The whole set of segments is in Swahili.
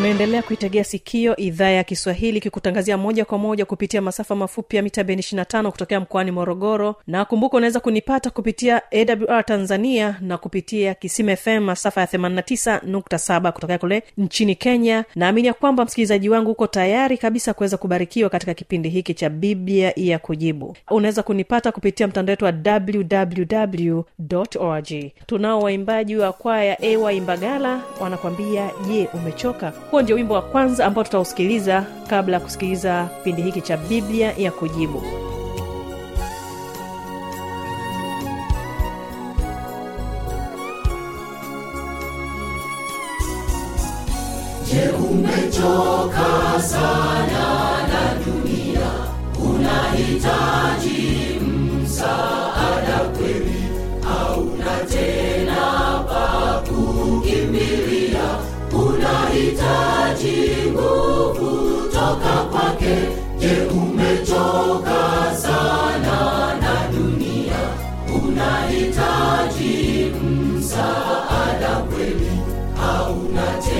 unaendelea kuitegea sikio idhaa ya kiswahili ikikutangazia moja kwa moja kupitia masafa mafupi ya mita bendi 25 kutokea mkoani morogoro. Na kumbuka unaweza kunipata kupitia awr tanzania na kupitia kisima fm masafa ya 89.7 kutokea kule nchini kenya. Naamini ya kwamba msikilizaji wangu uko tayari kabisa kuweza kubarikiwa katika kipindi hiki cha biblia ya kujibu. Unaweza kunipata kupitia mtandao wetu wa www org tunao waimbaji wa kwaya ay mbagala wanakwambia je umechoka huo ndio wimbo wa kwanza ambao tutausikiliza kabla ya kusikiliza kipindi hiki cha biblia ya kujibu Je, umechoka sana na dunia? Unahitaji msaada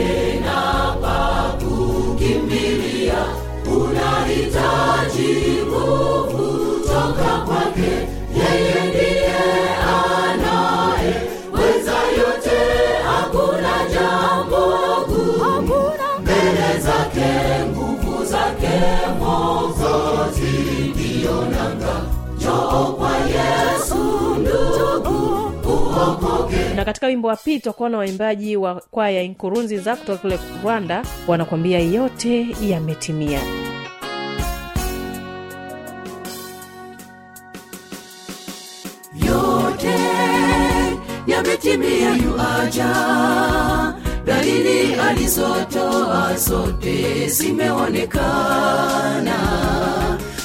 tena pa kukimbilia? Unahitaji na katika wimbo wa pili tutakuwa na waimbaji wa kwaya nkurunzi za kutoka kule rwanda wanakwambia yote yametimia. Yote yametimia yuaja dalili alizotoa zote zimeonekana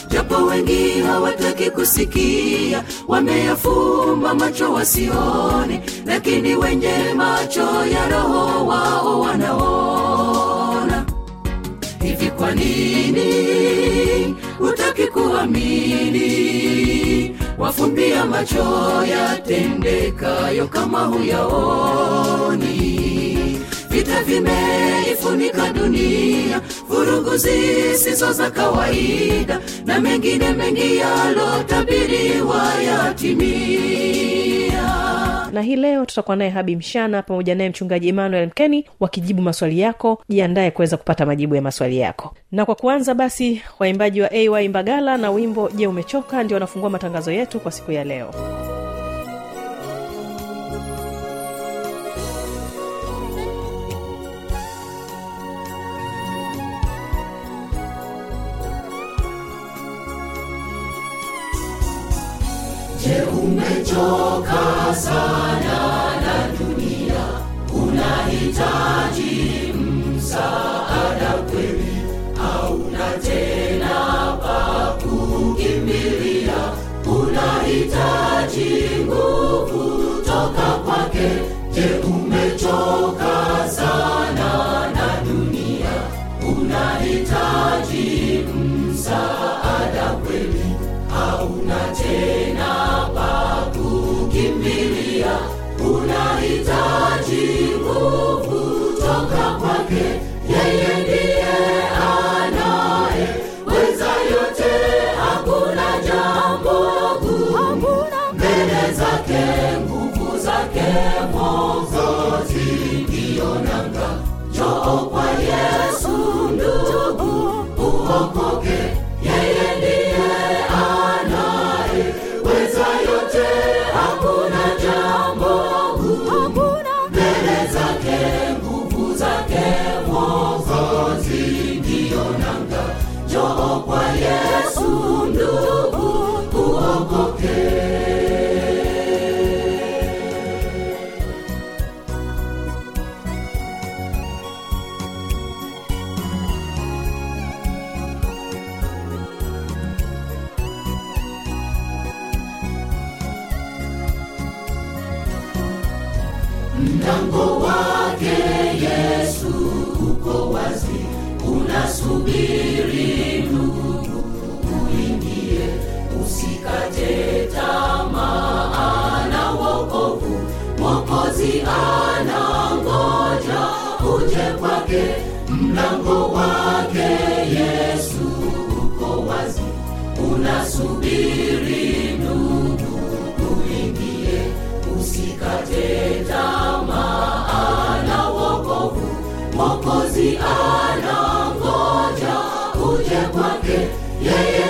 japo wengi hawataki kusikia wameyafumba macho wasione lakini wenye macho ya roho wao wanaona. Hivi kwa nini hutaki kuamini? Wafumbia macho yatendekayo kama huyaoni vita vimeifunika dunia vurugu zisizo za kawaida na mengine mengi yalotabiriwa yatimia na hii leo tutakuwa naye habi mshana pamoja naye mchungaji emmanuel mkeni wakijibu maswali yako. Jiandaye kuweza kupata majibu ya maswali yako. Na kwa kuanza basi waimbaji wa ay mbagala na wimbo je umechoka? Ndio wanafungua matangazo yetu kwa siku ya leo umechoka sana na dunia? Unahitaji msaada kwake yeye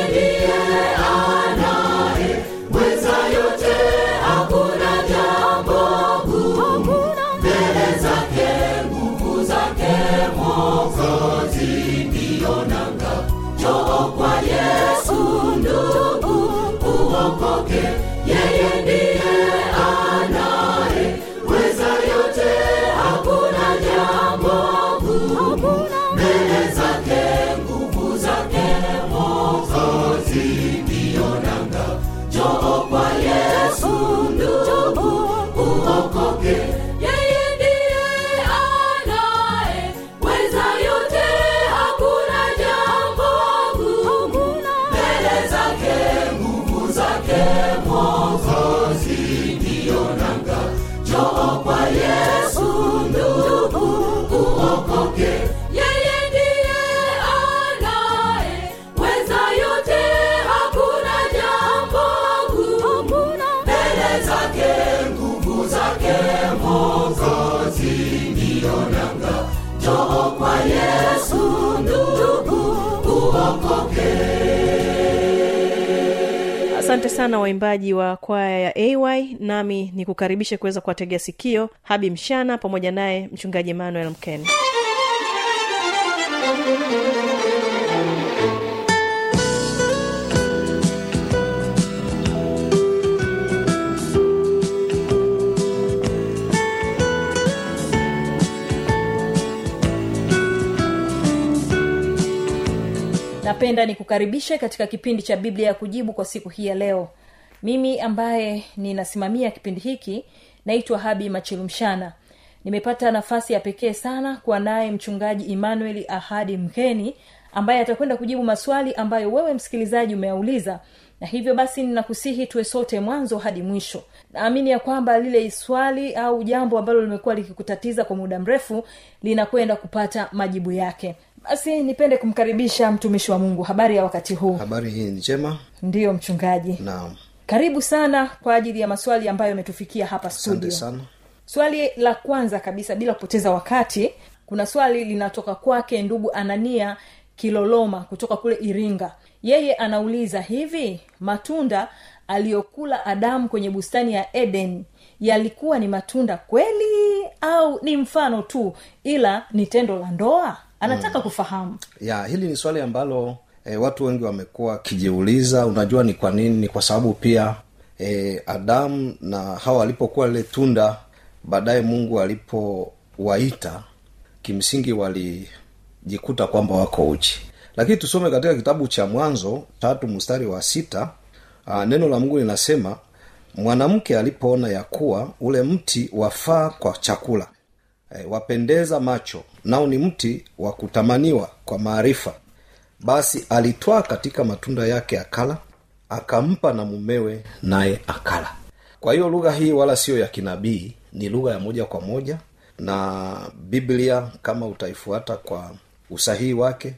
Oh. Sana waimbaji wa kwaya ya ay nami ni kukaribishe kuweza kuwategea sikio habi mshana pamoja naye mchungaji emmanuel mkeni napenda nikukaribishe katika kipindi cha biblia ya kujibu kwa siku hii ya leo. Mimi ambaye ninasimamia kipindi hiki naitwa habi machilumshana nimepata nafasi ya pekee sana kuwa naye mchungaji emmanuel ahadi mkeni ambaye atakwenda kujibu maswali ambayo wewe msikilizaji umeyauliza. Na hivyo basi ninakusihi tuwe sote mwanzo hadi mwisho. Naamini ya kwamba lile swali au jambo ambalo limekuwa likikutatiza kwa muda mrefu linakwenda kupata majibu yake basi nipende kumkaribisha mtumishi wa mungu. Habari ya wakati huu? Habari hii ni njema. Ndiyo mchungaji. Naam. Karibu sana kwa ajili ya maswali ambayo yametufikia hapa studio. sana. Swali la kwanza kabisa bila kupoteza wakati kuna swali linatoka kwake ndugu anania kiloloma kutoka kule iringa. Yeye anauliza hivi matunda aliyokula adamu kwenye bustani ya eden yalikuwa ni matunda kweli au ni mfano tu ila ni tendo la ndoa? Anataka mm. kufahamu. Ya hili ni swali ambalo e, watu wengi wamekuwa wakijiuliza. Unajua ni kwa nini? Ni kwa sababu pia e, adamu na hawa walipokuwa lile tunda baadaye mungu alipowaita kimsingi walijikuta kwamba wako uchi. Lakini tusome katika kitabu cha mwanzo tatu mstari wa sita aa, neno la mungu linasema mwanamke alipoona ya kuwa ule mti wafaa kwa chakula. E, wapendeza macho nao ni mti wa kutamaniwa kwa maarifa. Basi alitwaa katika matunda yake akala akampa na mumewe naye akala. Kwa hiyo lugha hii wala siyo ya kinabii ni lugha ya moja kwa moja na biblia kama utaifuata kwa usahihi wake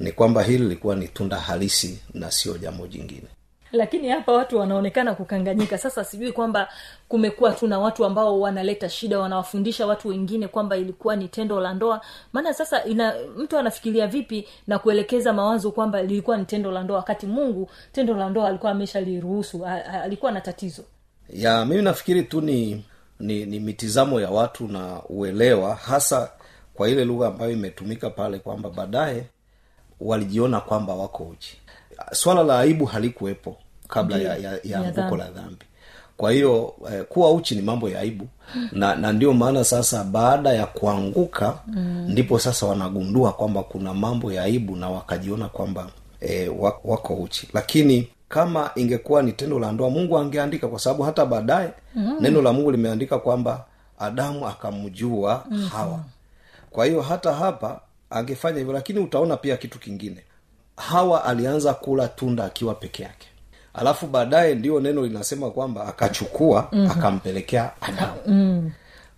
ni kwamba hili lilikuwa ni tunda halisi na sio jambo jingine lakini hapa watu wanaonekana kukanganyika. Sasa sijui kwamba kumekuwa tu na watu ambao wanaleta shida wanawafundisha watu wengine kwamba ilikuwa ni tendo la ndoa. Maana sasa ina mtu anafikiria vipi na kuelekeza mawazo kwamba lilikuwa ni tendo la ndoa wakati mungu tendo la ndoa alikuwa ameshaliruhusu alikuwa na tatizo? Ya mimi nafikiri tu ni ni, ni mitizamo ya watu na uelewa hasa kwa ile lugha ambayo imetumika pale kwamba baadaye walijiona kwamba wako uchi. Swala la aibu halikuwepo kabla ya, ya, ya Ya anguko la dhambi. kwa hiyo eh, kuwa uchi ni mambo ya aibu. Na na ndio maana sasa baada ya kuanguka mm. ndipo sasa wanagundua kwamba kuna mambo ya aibu na wakajiona kwamba eh, wako uchi. Lakini kama ingekuwa ni tendo la ndoa mungu angeandika kwa sababu hata baadaye mm. neno la mungu limeandika kwamba adamu akamjua mm. hawa. Kwa hiyo hata hapa angefanya hivyo lakini utaona pia kitu kingine. Hawa alianza kula tunda akiwa peke yake alafu baadaye ndio neno linasema kwamba akachukua mm-hmm. akampelekea adamu mm.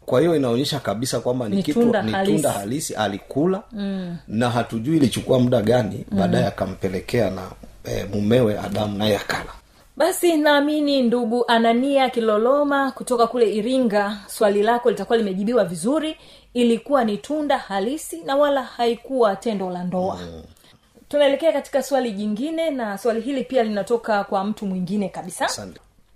kwa hiyo inaonyesha kabisa kwamba ni, kitu ni tunda halisi alikula mm. na hatujui ilichukua muda gani baadaye akampelekea na e, mumewe adamu naye akala basi naamini ndugu anania kiloloma kutoka kule iringa swali lako litakuwa limejibiwa vizuri ilikuwa ni tunda halisi na wala haikuwa tendo la ndoa mm. Tunaelekea katika swali jingine na swali hili pia linatoka kwa mtu mwingine kabisa.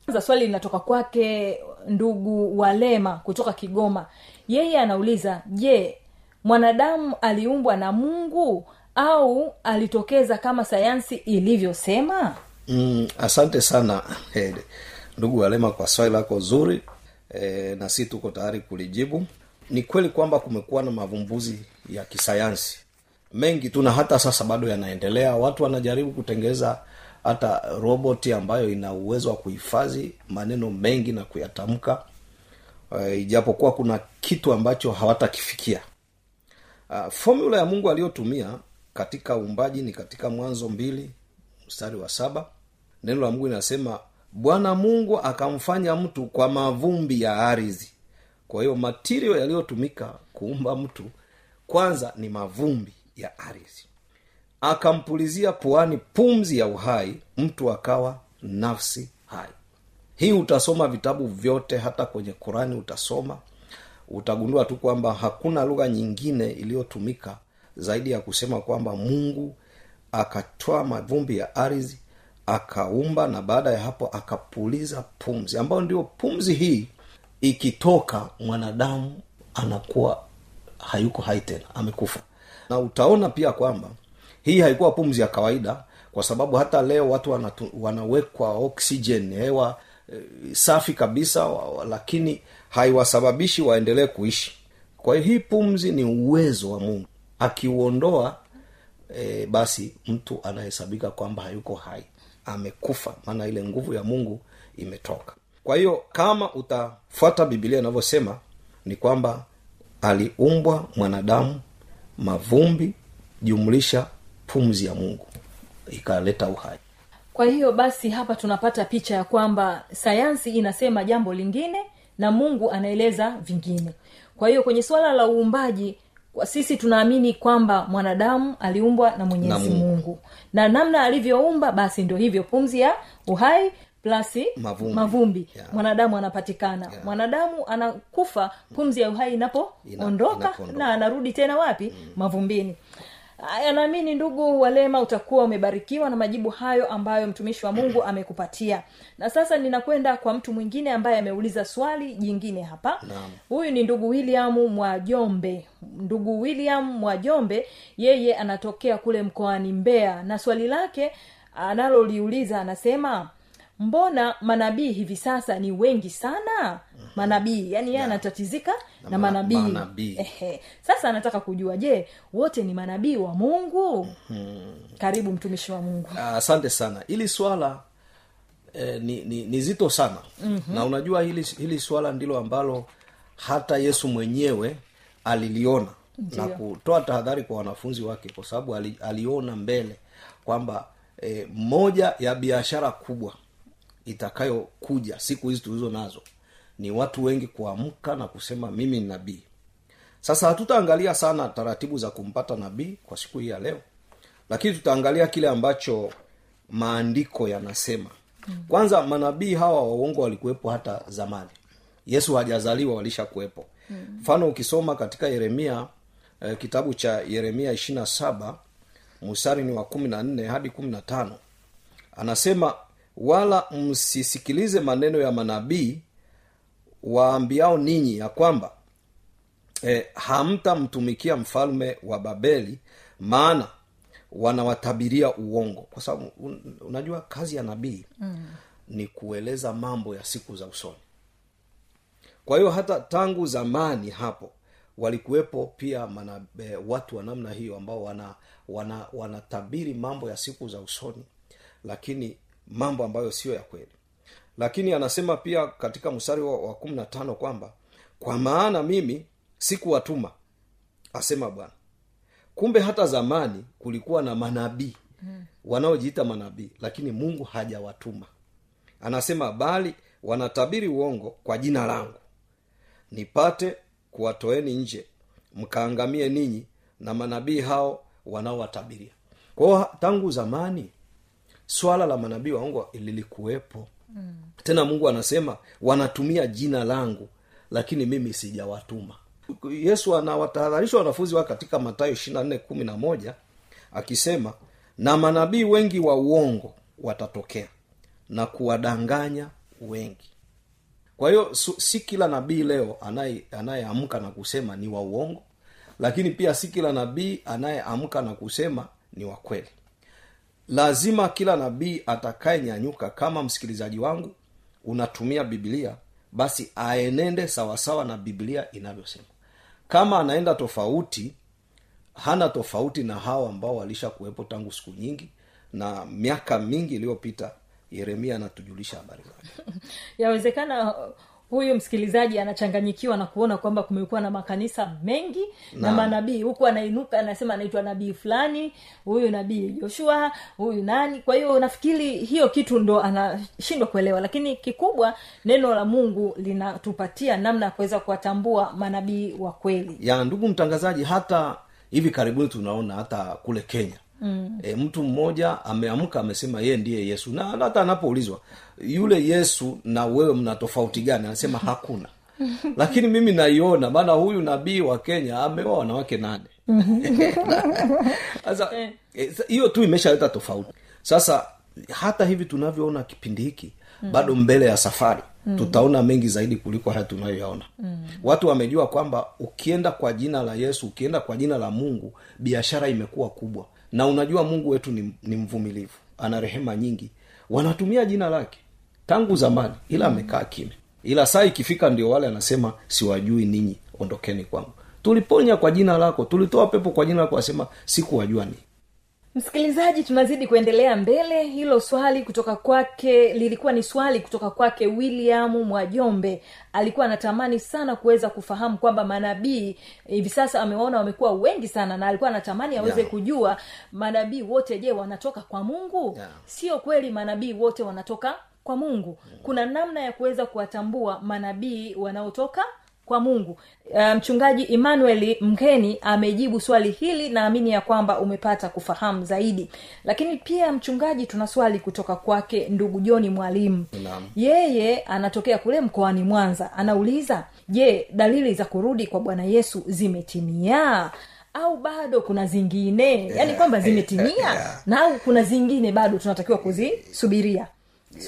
Kwanza swali linatoka kwake ndugu walema kutoka kigoma. Yeye anauliza je mwanadamu aliumbwa na mungu au alitokeza kama sayansi ilivyosema? Mm, asante sana hey, ndugu walema kwa swali lako zuri e, na si tuko tayari kulijibu. Ni kweli kwamba kumekuwa na mavumbuzi ya kisayansi mengi tu na hata sasa bado yanaendelea. Watu wanajaribu kutengeza hata roboti ambayo ina uwezo wa kuhifadhi maneno mengi na kuyatamka. Uh, ijapokuwa kuna kitu ambacho hawatakifikia. Uh, ya mungu aliyotumia katika uumbaji ni katika mwanzo mbili mstari wa saba. Neno la mungu linasema bwana mungu akamfanya mtu kwa mavumbi ya ardhi. Kwa hiyo matirio yaliyotumika kuumba mtu kwanza ni mavumbi ya ardhi. Akampulizia puani pumzi ya uhai mtu akawa nafsi hai. Hii utasoma vitabu vyote hata kwenye kurani utasoma. Utagundua tu kwamba hakuna lugha nyingine iliyotumika zaidi ya kusema kwamba mungu akatoa mavumbi ya ardhi akaumba na baada ya hapo akapuliza pumzi ambayo ndio pumzi hii. Ikitoka mwanadamu anakuwa hayuko hai tena amekufa na utaona pia kwamba hii haikuwa pumzi ya kawaida kwa sababu hata leo watu wanatu, wanawekwa oxygen hewa e, safi kabisa wa, wa, lakini haiwasababishi waendelee kuishi. Kwa hiyo hii pumzi ni uwezo wa mungu. Akiuondoa e, basi mtu anahesabika kwamba hayuko hai. Amekufa maana ile nguvu ya mungu imetoka. Kwa hiyo kama utafuata bibilia inavyosema ni kwamba aliumbwa mwanadamu mavumbi jumlisha pumzi ya mungu ikaleta uhai kwa hiyo basi hapa tunapata picha ya kwamba sayansi inasema jambo lingine na mungu anaeleza vingine kwa hiyo kwenye suala la uumbaji kwa sisi tunaamini kwamba mwanadamu aliumbwa na mwenyezi Na mungu. Mungu. mungu na namna alivyoumba basi ndio hivyo pumzi ya uhai plasi Mavumbi. mavumbi. Yeah. mwanadamu anapatikana Yeah. mwanadamu anakufa pumzi ya uhai inapoondoka Ina, na anarudi tena wapi mm. mavumbini Aya, naamini ndugu walema utakuwa umebarikiwa na majibu hayo ambayo mtumishi wa mungu amekupatia na sasa ninakwenda kwa mtu mwingine ambaye ameuliza swali jingine hapa Naam. huyu ni ndugu william mwajombe ndugu william mwajombe yeye anatokea kule mkoani mbeya na swali lake analoliuliza anasema mbona manabii hivi sasa ni wengi sana? Manabii yani yeye anatatizika na, Na manabii. manabii. Ehe. sasa anataka kujua je wote ni manabii wa mungu? Karibu mtumishi wa mungu. Ah, asante sana. Hili swala eh, ni, ni, ni zito sana. Mm-hmm. na unajua hili, hili swala ndilo ambalo hata yesu mwenyewe aliliona Ndiyo. na kutoa tahadhari kwa wanafunzi wake kwa sababu ali, aliona mbele kwamba eh, moja ya biashara kubwa itakayokuja siku hizi tulizo nazo ni watu wengi kuamka na kusema mimi ni nabii. Sasa hatutaangalia sana taratibu za kumpata nabii kwa siku hii ya leo lakini tutaangalia kile ambacho maandiko yanasema. Kwanza manabii hawa waongo walikuwepo hata zamani. Yesu hajazaliwa walishakuwepo. Mfano ukisoma katika yeremia eh, kitabu cha yeremia ishirina saba mstari ni wa kumi na nne hadi kumi na tano anasema wala msisikilize maneno ya manabii waambiao ninyi ya kwamba e, hamtamtumikia mfalme wa babeli maana wanawatabiria uongo kwa sababu un, unajua kazi ya nabii mm. ni kueleza mambo ya siku za usoni kwa hiyo hata tangu zamani hapo walikuwepo pia mana, e, watu wa namna hiyo ambao wana wana wanatabiri mambo ya siku za usoni lakini mambo ambayo sio ya kweli. Lakini anasema pia katika mstari wa, wa kumi na tano kwamba kwa maana mimi sikuwatuma asema bwana. Kumbe hata zamani kulikuwa na manabii mm. wanaojiita manabii lakini mungu hajawatuma. Anasema bali wanatabiri uongo kwa jina langu. Nipate kuwatoeni nje mkaangamie ninyi na manabii hao wanaowatabiria. Kwao tangu zamani swala la manabii waongo lilikuwepo. Mm. tena mungu anasema wanatumia jina langu lakini mimi sijawatuma. Yesu anawatahadharisha wanafunzi wake katika matayo ishirina nne kumi na moja akisema na manabii wengi wa uongo watatokea na kuwadanganya wengi. Kwa hiyo si kila nabii leo anayeamka na kusema ni wa uongo lakini pia si kila nabii anayeamka na kusema ni wa kweli lazima kila nabii atakayenyanyuka kama msikilizaji wangu unatumia biblia basi aenende sawasawa na biblia inavyosema. Kama anaenda tofauti hana tofauti na hawa ambao walisha kuwepo tangu siku nyingi na miaka mingi iliyopita yeremia anatujulisha habari zake. Yawezekana huyu msikilizaji anachanganyikiwa na kuona kwamba kumekuwa na makanisa mengi na, na manabii. Huku anainuka anasema anaitwa nabii fulani huyu nabii joshua huyu nani. Kwa hiyo nafikiri hiyo kitu ndo anashindwa kuelewa. Lakini kikubwa neno la mungu linatupatia namna ya kuweza kuwatambua manabii wa kweli. Ya ndugu mtangazaji hata hivi karibuni tunaona hata kule kenya. Mm. e, mtu mmoja ameamka amesema yeye ndiye yesu. Na hata anapoulizwa yule yesu na wewe mna tofauti gani? Anasema hakuna. Lakini mimi naiona maana huyu nabii wa kenya ameoa wanawake nane. Sasa eh, hiyo tu imeshaleta tofauti. Sasa hata hivi tunavyoona kipindi hiki mm. bado mbele ya safari mm. tutaona mengi zaidi kuliko haya tunayoyaona. Mm. watu wamejua kwamba ukienda kwa jina la yesu ukienda kwa jina la mungu biashara imekuwa kubwa. Na unajua mungu wetu ni, ni mvumilivu ana rehema nyingi. Wanatumia jina lake tangu zamani ila amekaa kimya. Ila saa ikifika ndio wale anasema siwajui ninyi ondokeni kwangu. Tuliponya kwa jina lako tulitoa pepo kwa jina lako asema sikuwajua ninyi. Msikilizaji tunazidi kuendelea mbele. Hilo swali kutoka kwake lilikuwa ni swali kutoka kwake william mwajombe. Alikuwa anatamani sana kuweza kufahamu kwamba manabii hivi sasa amewaona wamekuwa wengi sana na alikuwa anatamani aweze Yeah. kujua manabii wote je wanatoka kwa mungu? Yeah. sio kweli manabii wote wanatoka kwa mungu. Kuna namna ya kuweza kuwatambua manabii wanaotoka kwa mungu. Mchungaji mchungaji emmanuel mkeni amejibu swali hili naamini ya kwamba umepata kufahamu zaidi. Lakini pia mchungaji tuna swali kutoka kwake ndugu joni mwalimu. Yeye anatokea kule mkoani mwanza. Anauliza je dalili za kurudi kwa bwana yesu zimetimia? Au bado kuna zingine? Yaani kwamba zimetimia? na au kuna zingine bado tunatakiwa kuzisubiria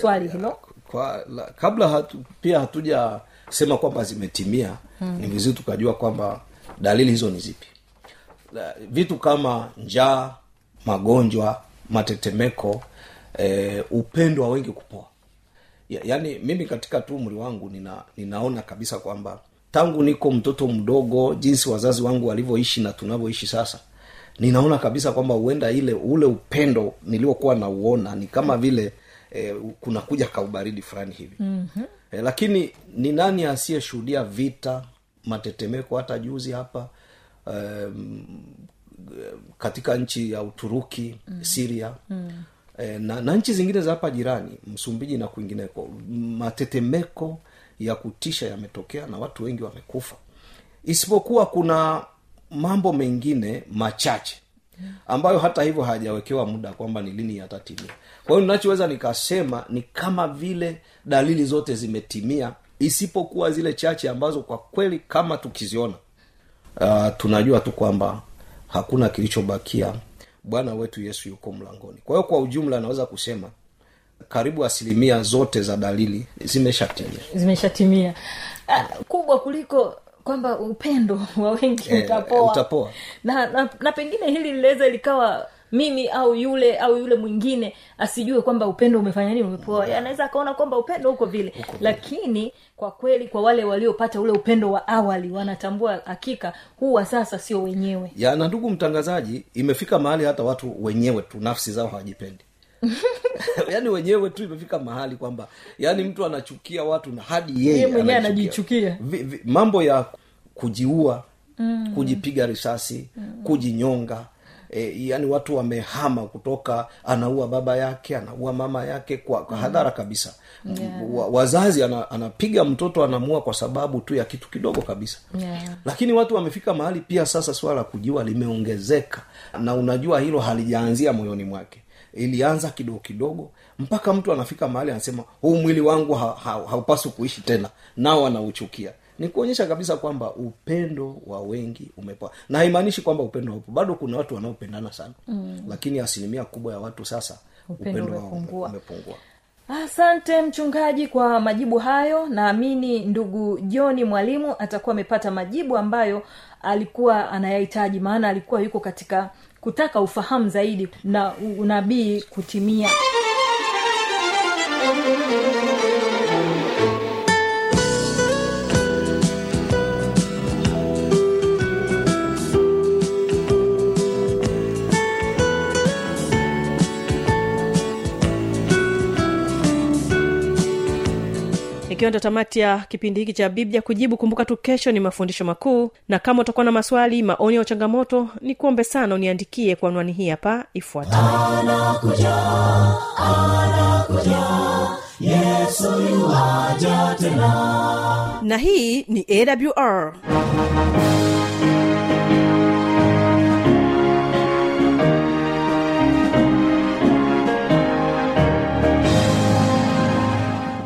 swali hilo. Kwa la, kabla hatu, pia hatujasema kwamba zimetimia hmm. ni vizuri tukajua kwamba dalili hizo ni zipi. La, vitu kama njaa magonjwa matetemeko e, upendo wa wengi kupoa. Ya, yaani mimi katika tu umri wangu nina, ninaona kabisa kwamba tangu niko mtoto mdogo jinsi wazazi wangu walivyoishi na tunavyoishi sasa ninaona kabisa kwamba huenda ile ule upendo niliokuwa nauona ni kama vile eh, kunakuja kaubaridi fulani hivi mm-hmm. eh, lakini ni nani asiyeshuhudia vita matetemeko hata juzi hapa um, katika nchi ya uturuki mm. siria mm. E, na, na nchi zingine za hapa jirani msumbiji na kwingineko matetemeko ya kutisha yametokea na watu wengi wamekufa isipokuwa kuna mambo mengine machache ambayo hata hivyo hajawekewa muda kwamba ni lini yatatimia kwa hiyo ninachoweza nikasema ni kama vile dalili zote zimetimia isipokuwa zile chache ambazo kwa kweli kama tukiziona uh, tunajua tu kwamba hakuna kilichobakia. Bwana wetu yesu yuko mlangoni. Kwa hiyo kwa ujumla naweza kusema karibu asilimia zote za dalili zimeshatimia. Zimeshatimia. Ah, kubwa kuliko kwamba upendo wa wengi Eh, utapoa. utapoa. na, na, na pengine hili linaweza likawa mimi au yule au yule mwingine asijue kwamba upendo umefanya nini umepoa yeah. anaweza akaona kwamba upendo huko vile lakini kwa kweli kwa wale waliopata ule upendo wa awali wanatambua hakika huu wa sasa sio wenyewe ya na ndugu mtangazaji imefika mahali hata watu wenyewe tu nafsi zao hawajipendi yaani wenyewe tu imefika mahali kwamba yaani mtu anachukia watu na hadi yeye mwenyewe anajichukia. mambo ya kujiua mm. kujipiga risasi mm. kujinyonga E, yani watu wamehama kutoka anaua baba yake anaua mama yake kwa, kwa hadhara kabisa. Yeah. wa, wazazi ana, anapiga mtoto anamua kwa sababu tu ya kitu kidogo kabisa. Yeah. lakini watu wamefika mahali pia sasa swala la kujiua limeongezeka. Na unajua hilo halijaanzia moyoni mwake. Ilianza kidogo kidogo. Mpaka mtu anafika mahali anasema huu mwili wangu ha, ha, haupaswi kuishi tena. Nao anauchukia ni kuonyesha kabisa kwamba upendo wa wengi umepoa na haimaanishi kwamba upendo haupo. Bado kuna watu wanaopendana sana. Mm. lakini asilimia kubwa ya watu sasa Upendo upendo, wao umepungua. umepungua. Asante mchungaji kwa majibu hayo. Naamini ndugu joni mwalimu atakuwa amepata majibu ambayo alikuwa anayahitaji maana alikuwa yuko katika kutaka ufahamu zaidi na unabii kutimia ikiwa ndo tamati ya kipindi hiki cha biblia kujibu kumbuka tu kesho ni mafundisho makuu na kama utakuwa na maswali maoni au changamoto ni kuombe sana uniandikie kwa anwani hii hapa ifuatayo. Na hii ni awr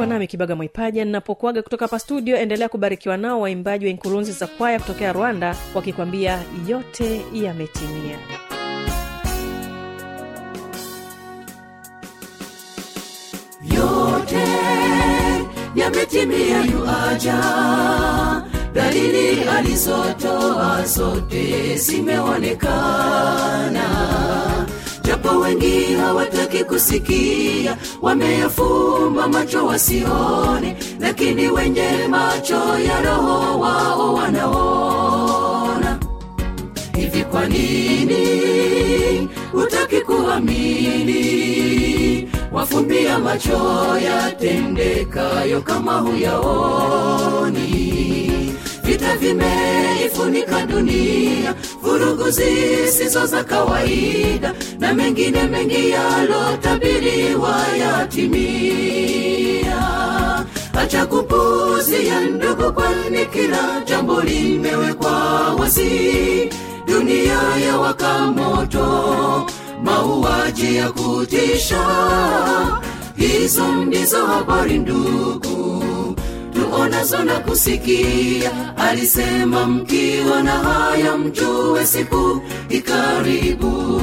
ulikuwa nami kibaga mwaipaja ninapokuaga kutoka hapa studio endelea kubarikiwa nao waimbaji wa inkurunzi za kwaya kutokea rwanda wakikwambia yote yametimia. Yote yametimia yuaja dalili alizotoa zote zimeonekana japo wengi hawataki kusikia. Wameyafumba macho wasione lakini wenye macho ya roho wao wanaona. Hivi kwa nini hutaki kuamini? Wafumbia macho yatendekayo kama huyaoni vita vimeifunika dunia vurugu zisizo za kawaida na mengine mengi yalotabiriwa yatimia. Acha kupuzia ndugu kwani kila jambo limewekwa wazi. Dunia ya wakamoto mauaji ya kutisha. Hizo ndizo habari ndugu tuonazo na kusikia alisema mkiwa na haya mjue siku ikaribu.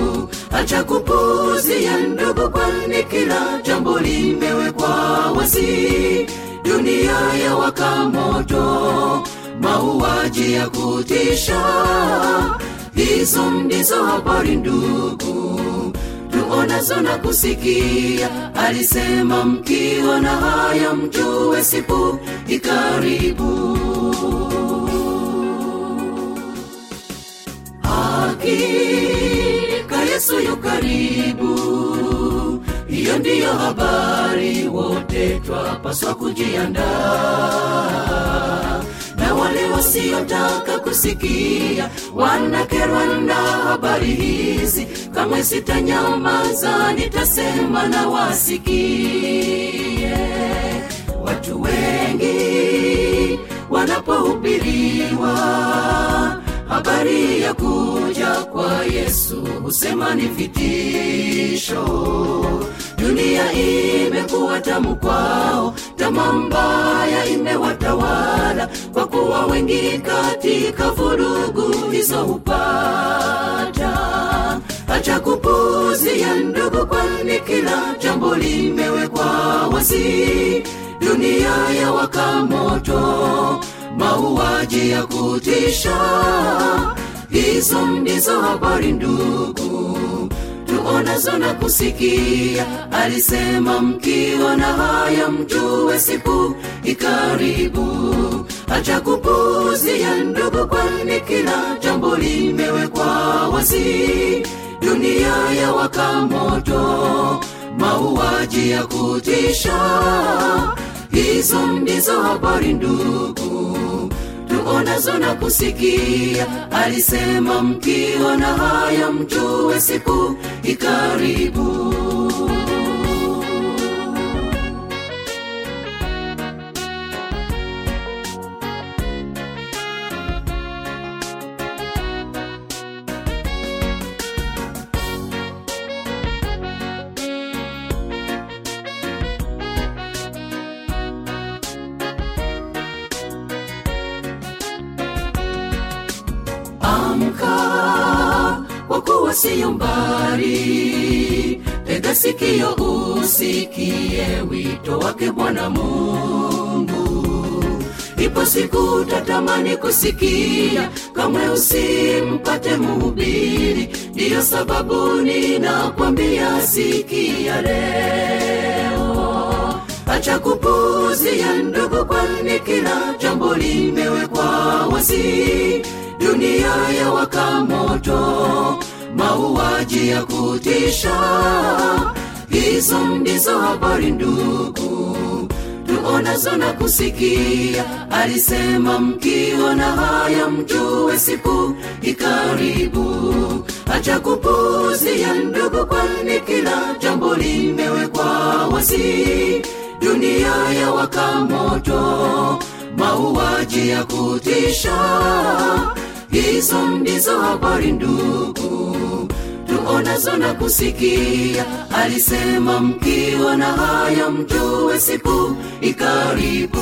Acha kupuzia ndugu kwani kila jambo limewekwa wazi. Dunia ya wakamoto mauaji ya kutisha. Hizo ndizo habari ndugu tuonazo na kusikia. Alisema mkiwa na haya mjue siku ikaribu hakika yesu yu karibu. Hiyo ndiyo habari wote twapaswa kujiandaa na wale wasiotaka kusikia wanakerwa na habari hizi kamwe sitanyamaza nitasema na wasikie. Watu wengi wanapohubiriwa habari ya kuja kwa yesu husema ni vitisho. Dunia imekuwa tamu kwao tama mbaya imewatawala kwa kuwa wengi katika vurugu hizo hupata. Acha kupuzia ndugu kwani kila jambo limewekwa wazi. Dunia ya waka moto mauaji ya kutisha. Hizo ndizo habari ndugu. Tuonazo na kusikia alisema mkiwa na haya mjue siku ikaribu. Acha kupuzia ndugu kwani kila jambo limewekwa wazi. Dunia ya waka moto. Mauaji ya kutisha hizo ndizo habari ndugu. Tuonazo na kusikia alisema mkiwa na haya mjue siku ikaribu mbali tega sikio usikie wito wake bwana mungu. Ipo siku tatamani kusikia kamwe usimpate muhubiri ndiyo sababu ninakwambia sikia leo. Acha kupuzia ndugu kwani kila jambo limewekwa wasi dunia ya waka moto mauaji ya kutisha. Hizo ndizo habari ndugu. Tuonazo na kusikia alisema mkiwa na haya mjue siku ikaribu acha kupuzia ndugu kwani kila jambo limewekwa wazi. Dunia ya waka moto. Mauaji ya kutisha. Hizo ndizo habari ndugu tuonazo na kusikia. Alisema mkiwa na haya mjue siku ikaribu